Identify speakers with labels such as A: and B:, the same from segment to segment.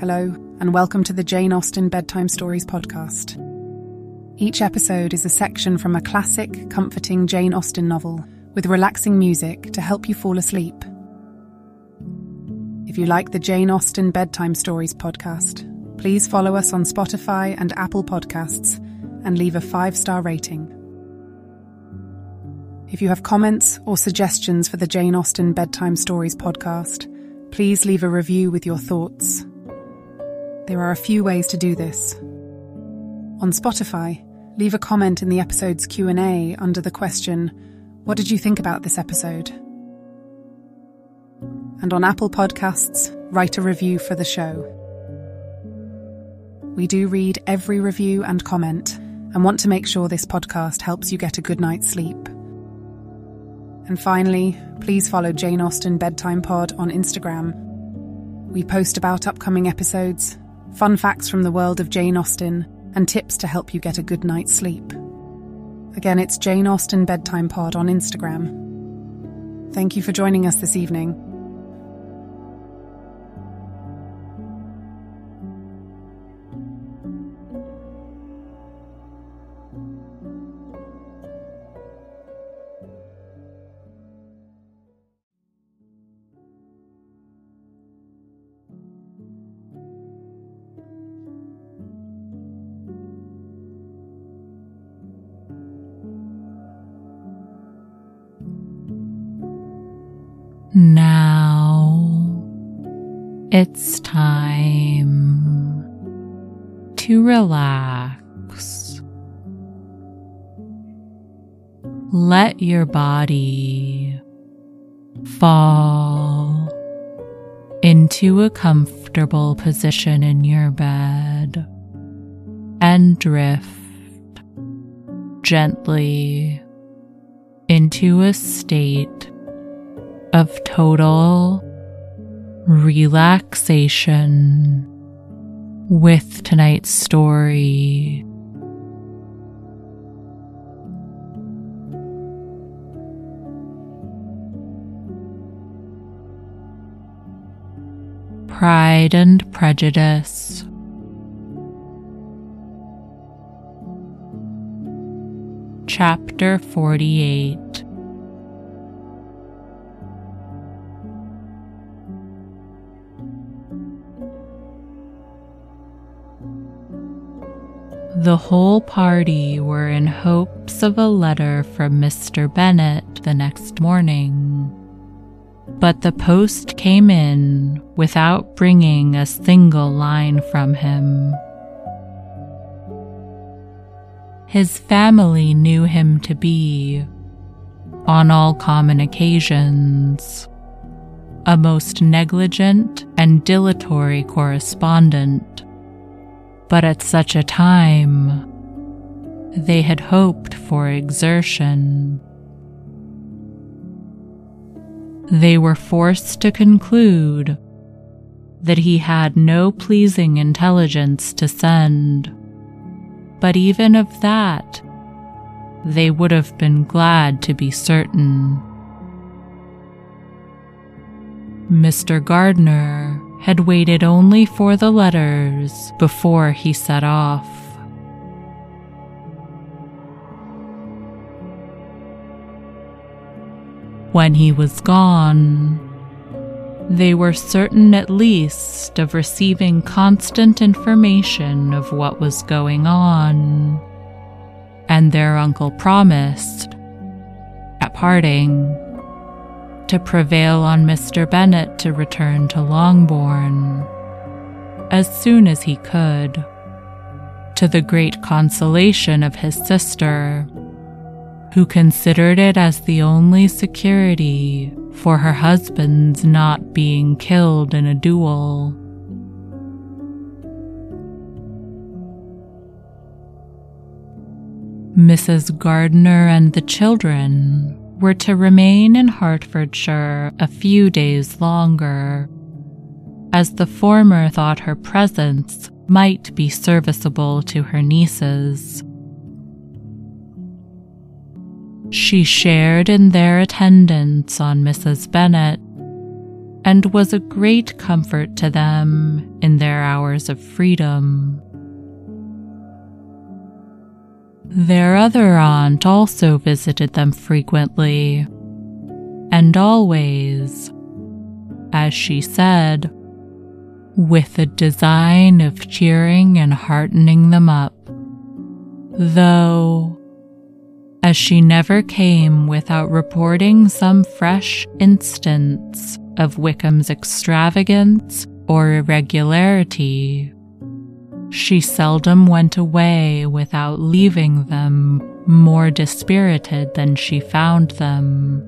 A: Hello, and welcome to the Jane Austen Bedtime Stories podcast. Each episode is a section from a classic, comforting Jane Austen novel with relaxing music to help you fall asleep. If you like the Jane Austen Bedtime Stories podcast, please follow us on Spotify and Apple Podcasts and leave a five star rating. If you have comments or suggestions for the Jane Austen Bedtime Stories podcast, please leave a review with your thoughts. There are a few ways to do this. On Spotify, leave a comment in the episode's Q&A under the question, what did you think about this episode? And on Apple Podcasts, write a review for the show. We do read every review and comment and want to make sure this podcast helps you get a good night's sleep. And finally, please follow Jane Austen Bedtime Pod on Instagram. We post about upcoming episodes, fun facts from the world of Jane Austen, and tips to help you get a good night's sleep. Again, it's Jane Austen Bedtime Pod on Instagram. Thank you for joining us this evening.
B: Your body fall into a comfortable position in your bed and drift gently into a state of total relaxation with tonight's story. Pride and Prejudice. Chapter 48 The whole party were in hopes of a letter from Mr. Bennet the next morning. But the post came in without bringing a single line from him. His family knew him to be, on all common occasions, a most negligent and dilatory correspondent but at such a time, they had hoped for exertion. They were forced to conclude that he had no pleasing intelligence to send, but even of that, they would have been glad to be certain. Mr. Gardiner had waited only for the letters before he set off. When he was gone, they were certain at least of receiving constant information of what was going on, and their uncle promised, at parting, to prevail on Mr. Bennet to return to Longbourn as soon as he could, to the great consolation of his sister, who considered it as the only security for her husband's not being killed in a duel. Mrs. Gardiner and the children were to remain in Hertfordshire a few days longer, as the former thought her presence might be serviceable to her nieces. She shared in their attendance on Mrs. Bennet, and was a great comfort to them in their hours of freedom. Their other aunt also visited them frequently, and always, as she said, with the design of cheering and heartening them up. Though, as she never came without reporting some fresh instance of Wickham's extravagance or irregularity, she seldom went away without leaving them more dispirited than she found them.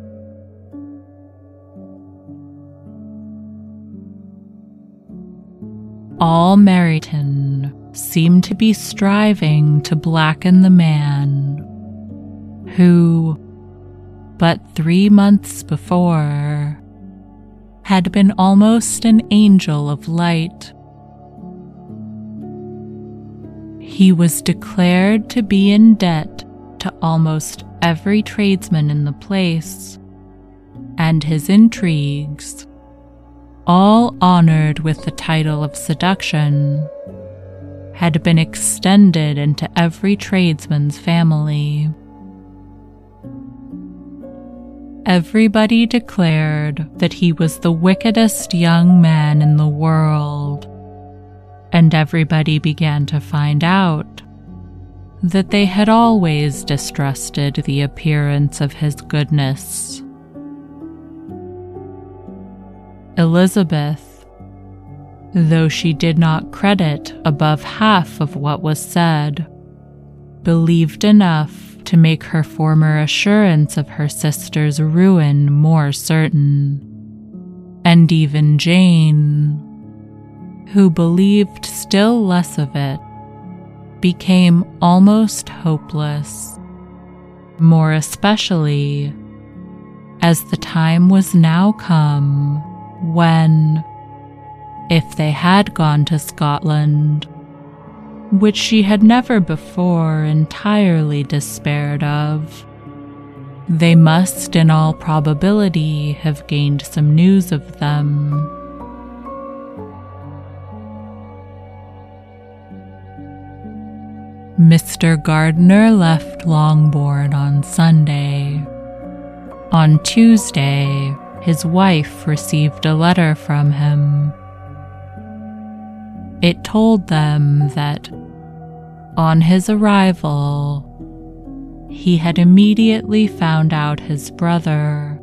B: All Meryton seemed to be striving to blacken the man who, but three months before, had been almost an angel of light He was declared to be in debt to almost every tradesman in the place, and his intrigues, all honored with the title of seduction, had been extended into every tradesman's family. Everybody declared that he was the wickedest young man in the world and everybody began to find out that they had always distrusted the appearance of his goodness. Elizabeth, though she did not credit above half of what was said, believed enough to make her former assurance of her sister's ruin more certain. And even Jane, who believed still less of it, became almost hopeless, more especially as the time was now come when, if they had gone to Scotland, which she had never before entirely despaired of, they must in all probability have gained some news of them. Mr. Gardiner left Longbourn on Sunday. On Tuesday, his wife received a letter from him. It told them that on his arrival, he had immediately found out his brother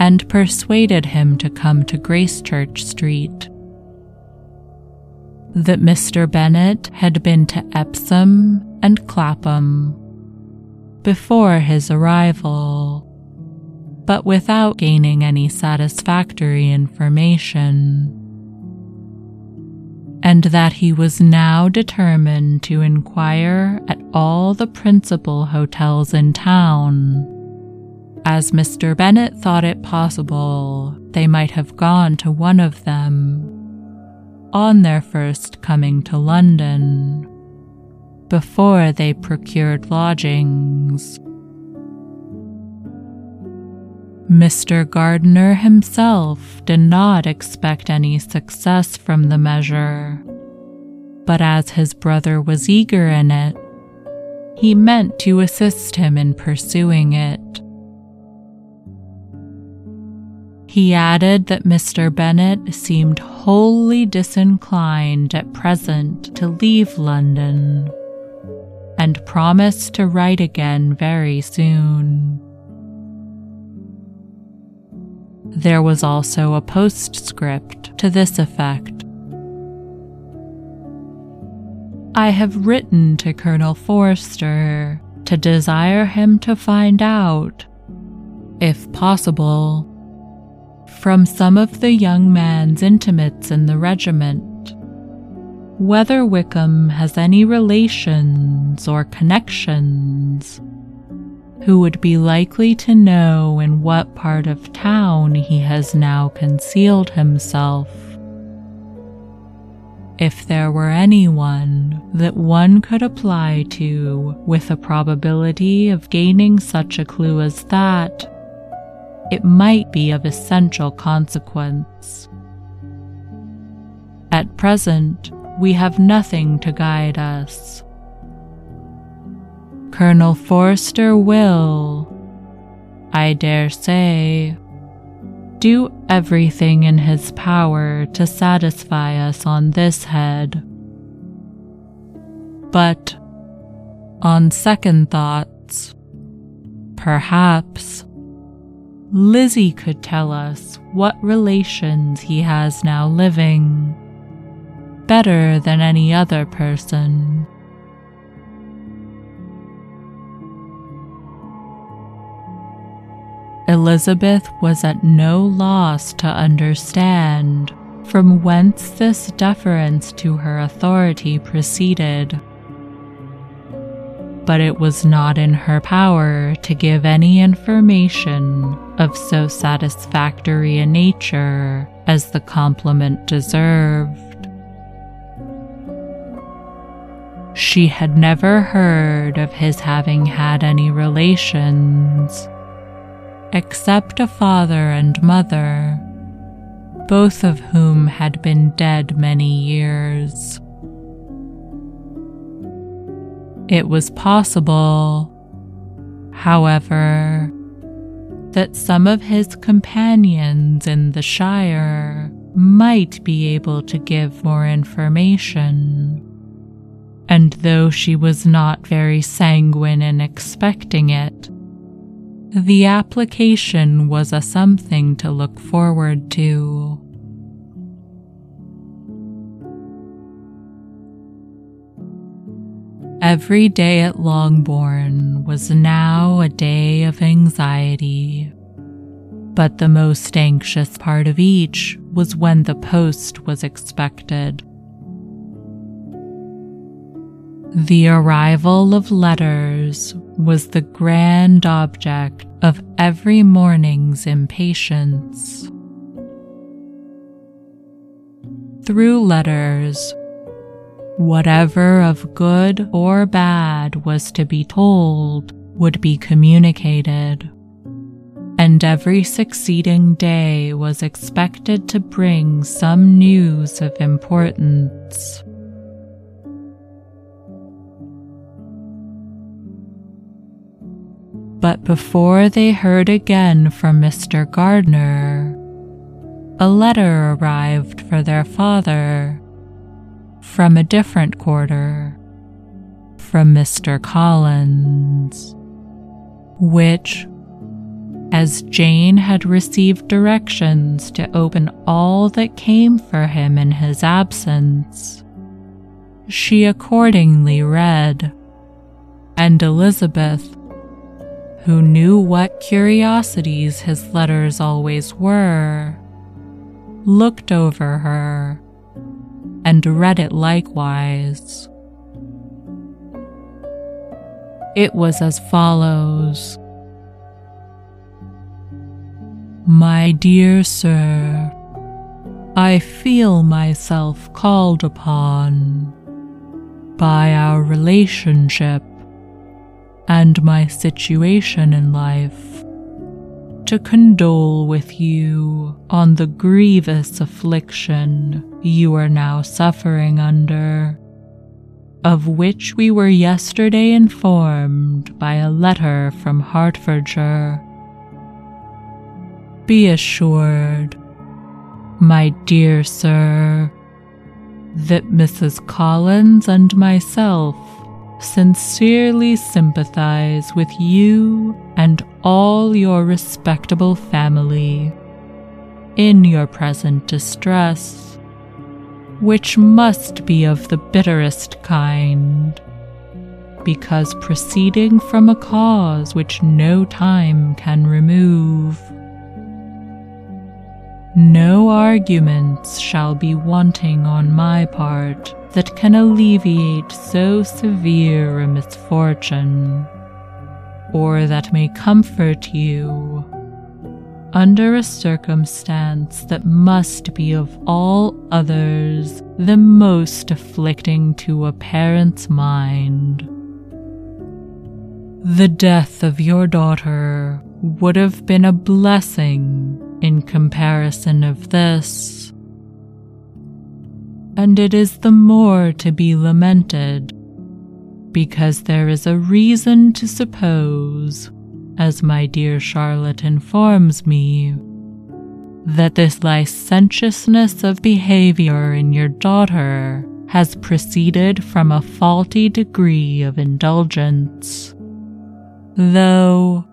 B: and persuaded him to come to Gracechurch Street that Mr. Bennet had been to Epsom and Clapham before his arrival, but without gaining any satisfactory information, and that he was now determined to inquire at all the principal hotels in town. As Mr. Bennet thought it possible they might have gone to one of them on their first coming to London before they procured lodgings. Mr. Gardiner himself did not expect any success from the measure, but as his brother was eager in it, he meant to assist him in pursuing it. He added that Mr. Bennet seemed wholly disinclined at present to leave London and promised to write again very soon. There was also a postscript to this effect. I have written to Colonel Forster to desire him to find out, if possible, from some of the young man's intimates in the regiment whether Wickham has any relations or connections who would be likely to know in what part of town he has now concealed himself. If there were anyone that one could apply to with a probability of gaining such a clue as that, it might be of essential consequence. At present, we have nothing to guide us. Colonel Forster will, I dare say, do everything in his power to satisfy us on this head. But, on second thoughts, perhaps Lizzie could tell us what relations he has now living better than any other person. Elizabeth was at no loss to understand from whence this deference to her authority proceeded. But it was not in her power to give any information of so satisfactory a nature as the compliment deserved. She had never heard of his having had any relations except a father and mother, both of whom had been dead many years. It was possible, however, that some of his companions in the Shire might be able to give more information. And though she was not very sanguine in expecting it, the application was a something to look forward to. Every day at Longbourn was now a day of anxiety, but the most anxious part of each was when the post was expected. The arrival of letters was the grand object of every morning's impatience. Through letters, whatever of good or bad was to be told would be communicated, and every succeeding day was expected to bring some news of importance. But before they heard again from Mr. Gardiner, a letter arrived for their father from a different quarter, from Mr. Collins, which, as Jane had received directions to open all that came for him in his absence, she accordingly read, and Elizabeth who knew what curiosities his letters always were, looked over her and read it likewise. It was as follows My dear sir, I feel myself called upon by our relationship and my situation in life, to condole with you on the grievous affliction you are now suffering under, of which we were yesterday informed by a letter from Hertfordshire. Be assured, my dear sir, that Mrs. Collins and myself sincerely sympathize with you and all your respectable family in your present distress, which must be of the bitterest kind, because proceeding from a cause which no time can remove. No arguments shall be wanting on my part that can alleviate so severe a misfortune, or that may comfort you under a circumstance that must be of all others the most afflicting to a parent's mind. The death of your daughter would have been a blessing in comparison of this. And it is the more to be lamented because there is a reason to suppose, as my dear Charlotte informs me, that this licentiousness of behavior in your daughter has proceeded from a faulty degree of indulgence. Though,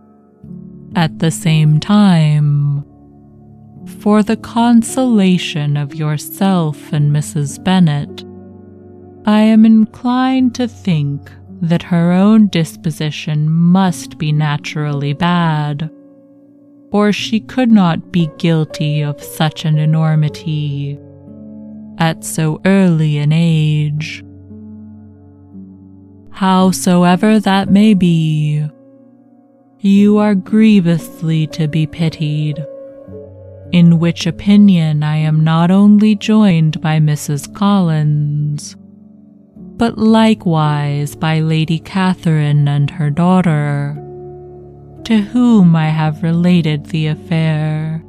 B: at the same time, for the consolation of yourself and Mrs. Bennet, I am inclined to think that her own disposition must be naturally bad, or she could not be guilty of such an enormity at so early an age. Howsoever that may be, you are grievously to be pitied in which opinion I am not only joined by Mrs. Collins, but likewise by Lady Catherine and her daughter, to whom I have related the affair.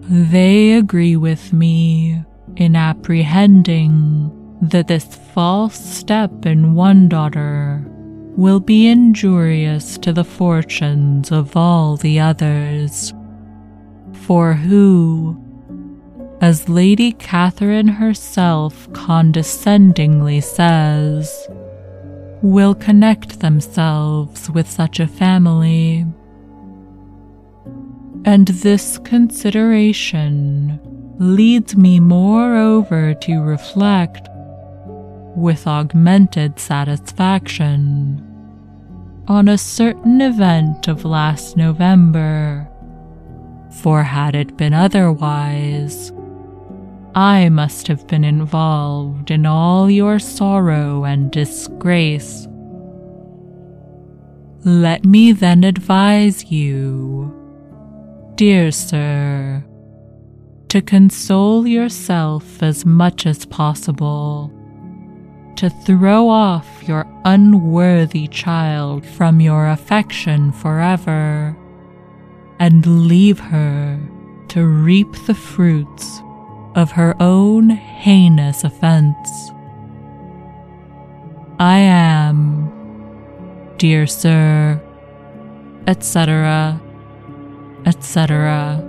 B: They agree with me in apprehending that this false step in one daughter will be injurious to the fortunes of all the others. For who, as Lady Catherine herself condescendingly says, will connect themselves with such a family. And this consideration leads me moreover to reflect with augmented satisfaction on a certain event of last November. For had it been otherwise, I must have been involved in all your sorrow and disgrace. Let me then advise you, dear sir, to console yourself as much as possible, to throw off your unworthy child from your affection forever, and leave her to reap the fruits of her own heinous offense. I am, dear sir, etc., etc.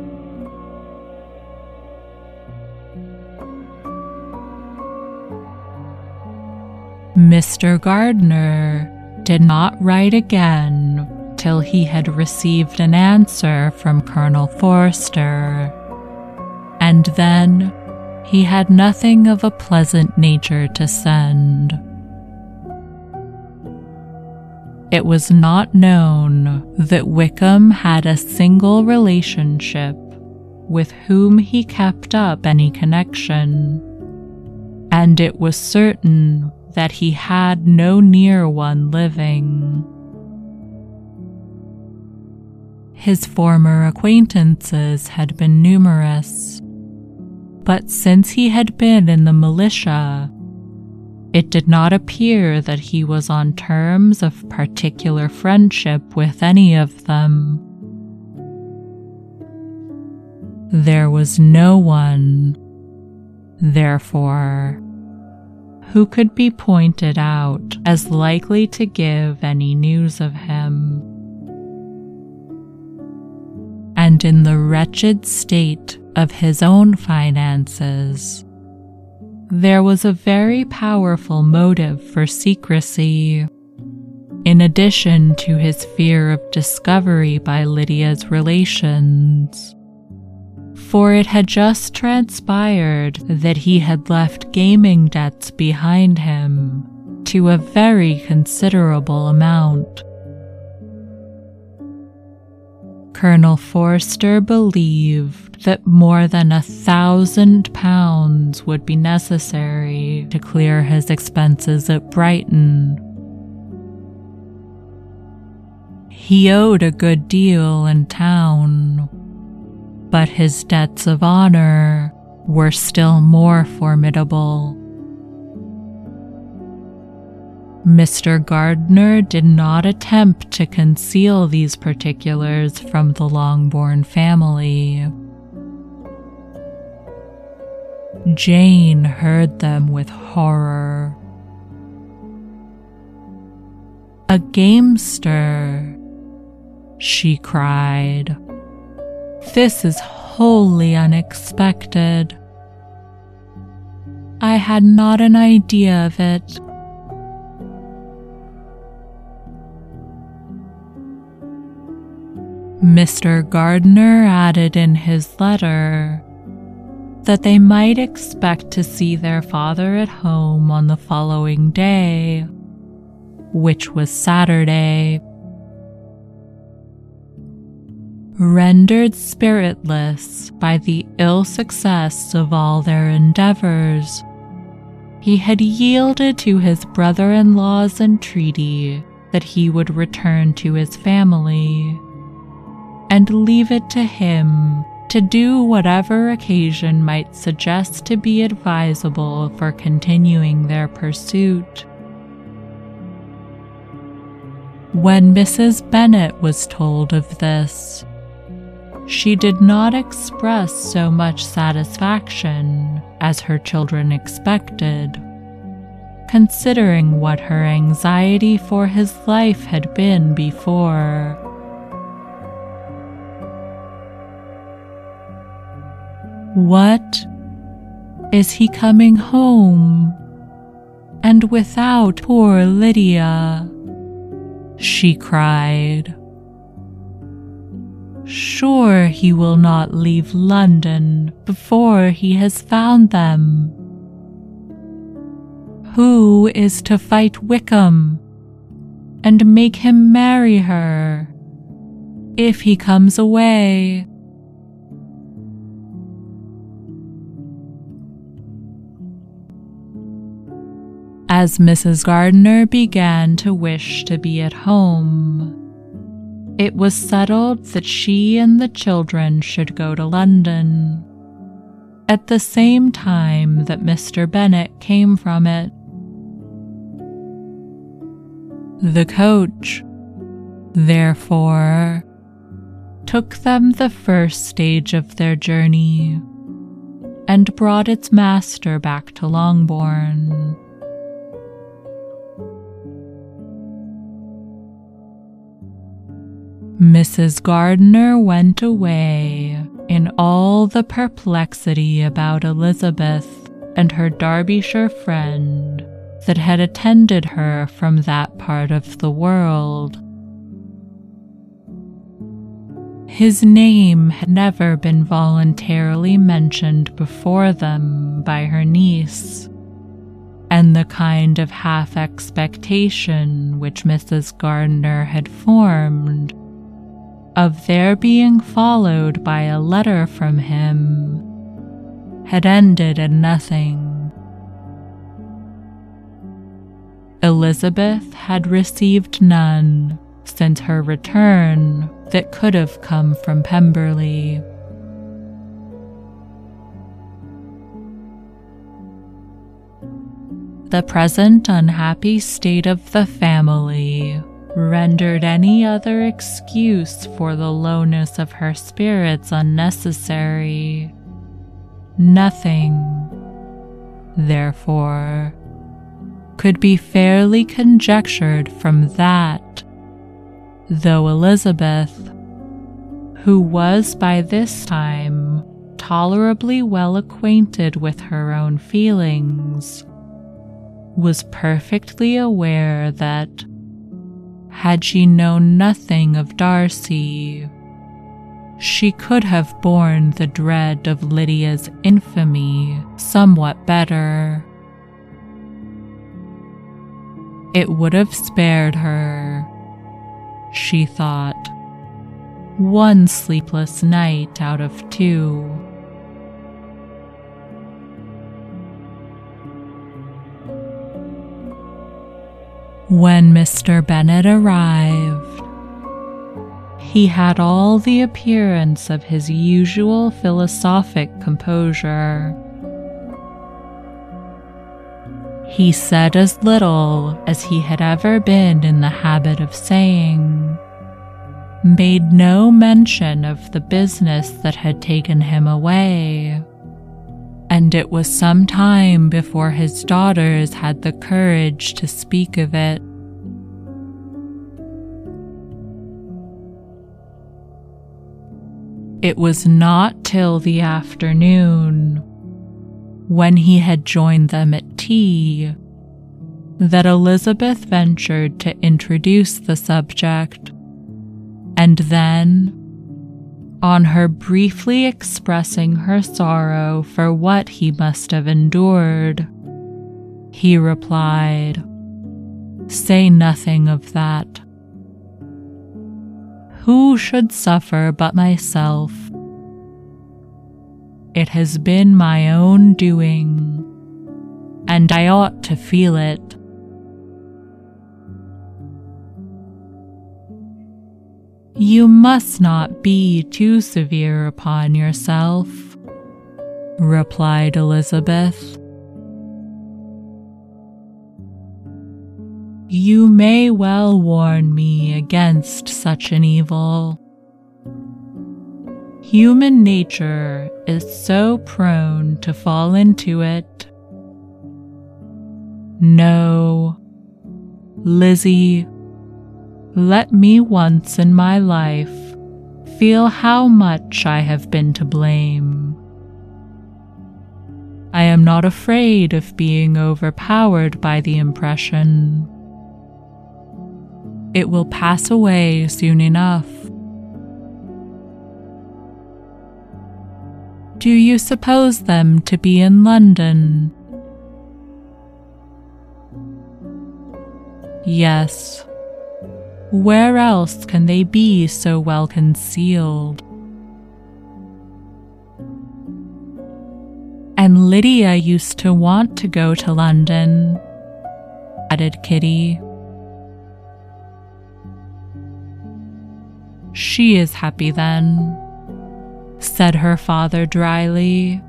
B: Mr. Gardiner did not write again till he had received an answer from Colonel Forster and then he had nothing of a pleasant nature to send. It was not known that Wickham had a single relationship with whom he kept up any connection, and it was certain that he had no near one living. His former acquaintances had been numerous, but since he had been in the militia, it did not appear that he was on terms of particular friendship with any of them. There was no one, therefore, who could be pointed out as likely to give any news of him. And in the wretched state of his own finances. There was a very powerful motive for secrecy, in addition to his fear of discovery by Lydia's relations. For it had just transpired that he had left gaming debts behind him to a very considerable amount. Colonel Forster believed that more than a thousand pounds would be necessary to clear his expenses at Brighton. He owed a good deal in town, but his debts of honor were still more formidable. Mr. Gardiner did not attempt to conceal these particulars from the Longbourn family. Jane heard them with horror. A gamester, she cried. This is wholly unexpected. I had not an idea of it. Mr. Gardiner added in his letter that they might expect to see their father at home on the following day, which was Saturday. Rendered spiritless by the ill success of all their endeavors, he had yielded to his brother in law's entreaty that he would return to his family and leave it to him to do whatever occasion might suggest to be advisable for continuing their pursuit. When Mrs. Bennet was told of this, she did not express so much satisfaction as her children expected, considering what her anxiety for his life had been before. What? Is he coming home? And without poor Lydia? She cried. Sure he will not leave London before he has found them. Who is to fight Wickham and make him marry her if he comes away? As Mrs. Gardiner began to wish to be at home. It was settled that she and the children should go to London at the same time that Mr. Bennet came from it. The coach, therefore, took them the first stage of their journey and brought its master back to Longbourn. Mrs. Gardiner went away in all the perplexity about Elizabeth and her Derbyshire friend that had attended her from that part of the world. His name had never been voluntarily mentioned before them by her niece, and the kind of half expectation which Mrs. Gardiner had formed of their being followed by a letter from him had ended in nothing. Elizabeth had received none since her return that could have come from Pemberley. The present unhappy state of the family rendered any other excuse for the lowness of her spirits unnecessary. Nothing, therefore, could be fairly conjectured from that, though Elizabeth, who was by this time tolerably well acquainted with her own feelings, was perfectly aware that had she known nothing of Darcy, she could have borne the dread of Lydia's infamy somewhat better. It would have spared her, she thought, one sleepless night out of two. When Mr. Bennet arrived, he had all the appearance of his usual philosophic composure. He said as little as he had ever been in the habit of saying, made no mention of the business that had taken him away, and it was some time before his daughters had the courage to speak of it. It was not till the afternoon, when he had joined them at tea, that Elizabeth ventured to introduce the subject, and then, on her briefly expressing her sorrow for what he must have endured, he replied, Say nothing of that. Who should suffer but myself? It has been my own doing, and I ought to feel it. You must not be too severe upon yourself, replied Elizabeth. You may well warn me against such an evil. Human nature is so prone to fall into it. No, Lizzie, let me once in my life feel how much I have been to blame. I am not afraid of being overpowered by the impression. It will pass away soon enough. Do you suppose them to be in London? Yes. Where else can they be so well concealed? And Lydia used to want to go to London, added Kitty. She is happy then, said her father dryly,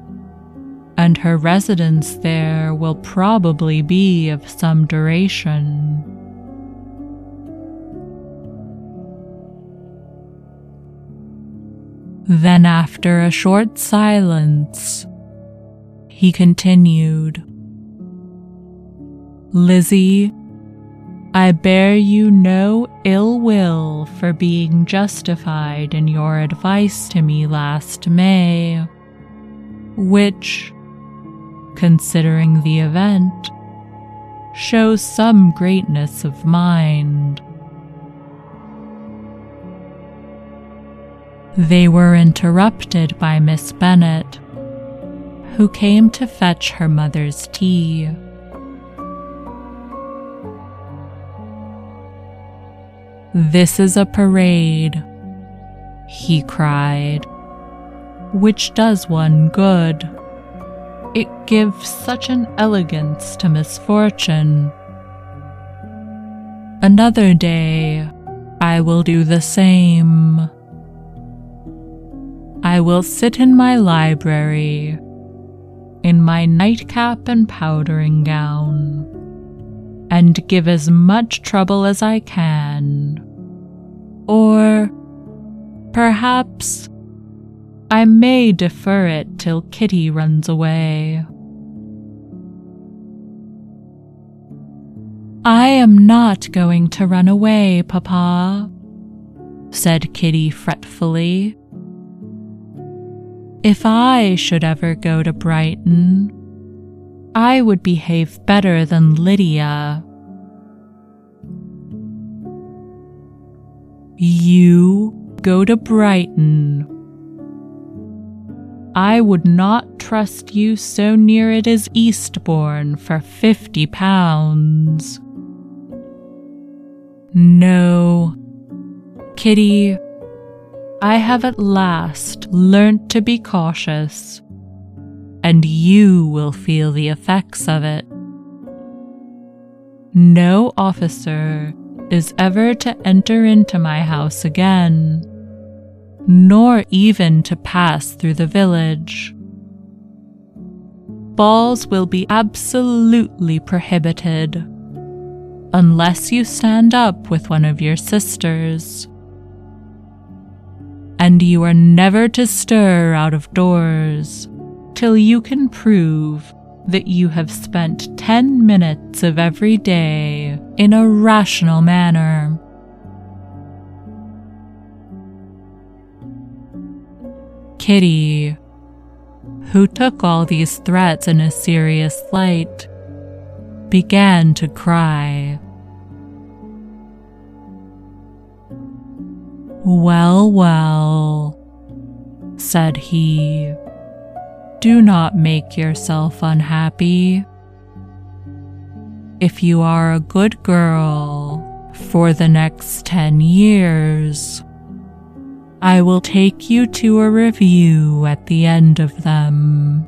B: and her residence there will probably be of some duration. Then, after a short silence, he continued, Lizzie, I bear you no ill will for being justified in your advice to me last May, which, considering the event, shows some greatness of mind. They were interrupted by Miss Bennet, who came to fetch her mother's tea. This is a parade, he cried, which does one good. It gives such an elegance to misfortune. Another day I will do the same. I will sit in my library in my nightcap and powdering gown and give as much trouble as I can. Or perhaps I may defer it till Kitty runs away. I am not going to run away, Papa, said Kitty fretfully. If I should ever go to Brighton, I would behave better than Lydia. You go to Brighton. I would not trust you so near it as Eastbourne for fifty pounds. No, Kitty, I have at last learnt to be cautious and you will feel the effects of it. No officer is ever to enter into my house again, nor even to pass through the village. balls will be absolutely prohibited unless you stand up with one of your sisters. And you are never to stir out of doors till you can prove that you have spent 10 minutes of every day in a rational manner. Kitty, who took all these threats in a serious light, began to cry. Well, well, said he, do not make yourself unhappy. If you are a good girl for the next ten years, I will take you to a review at the end of them.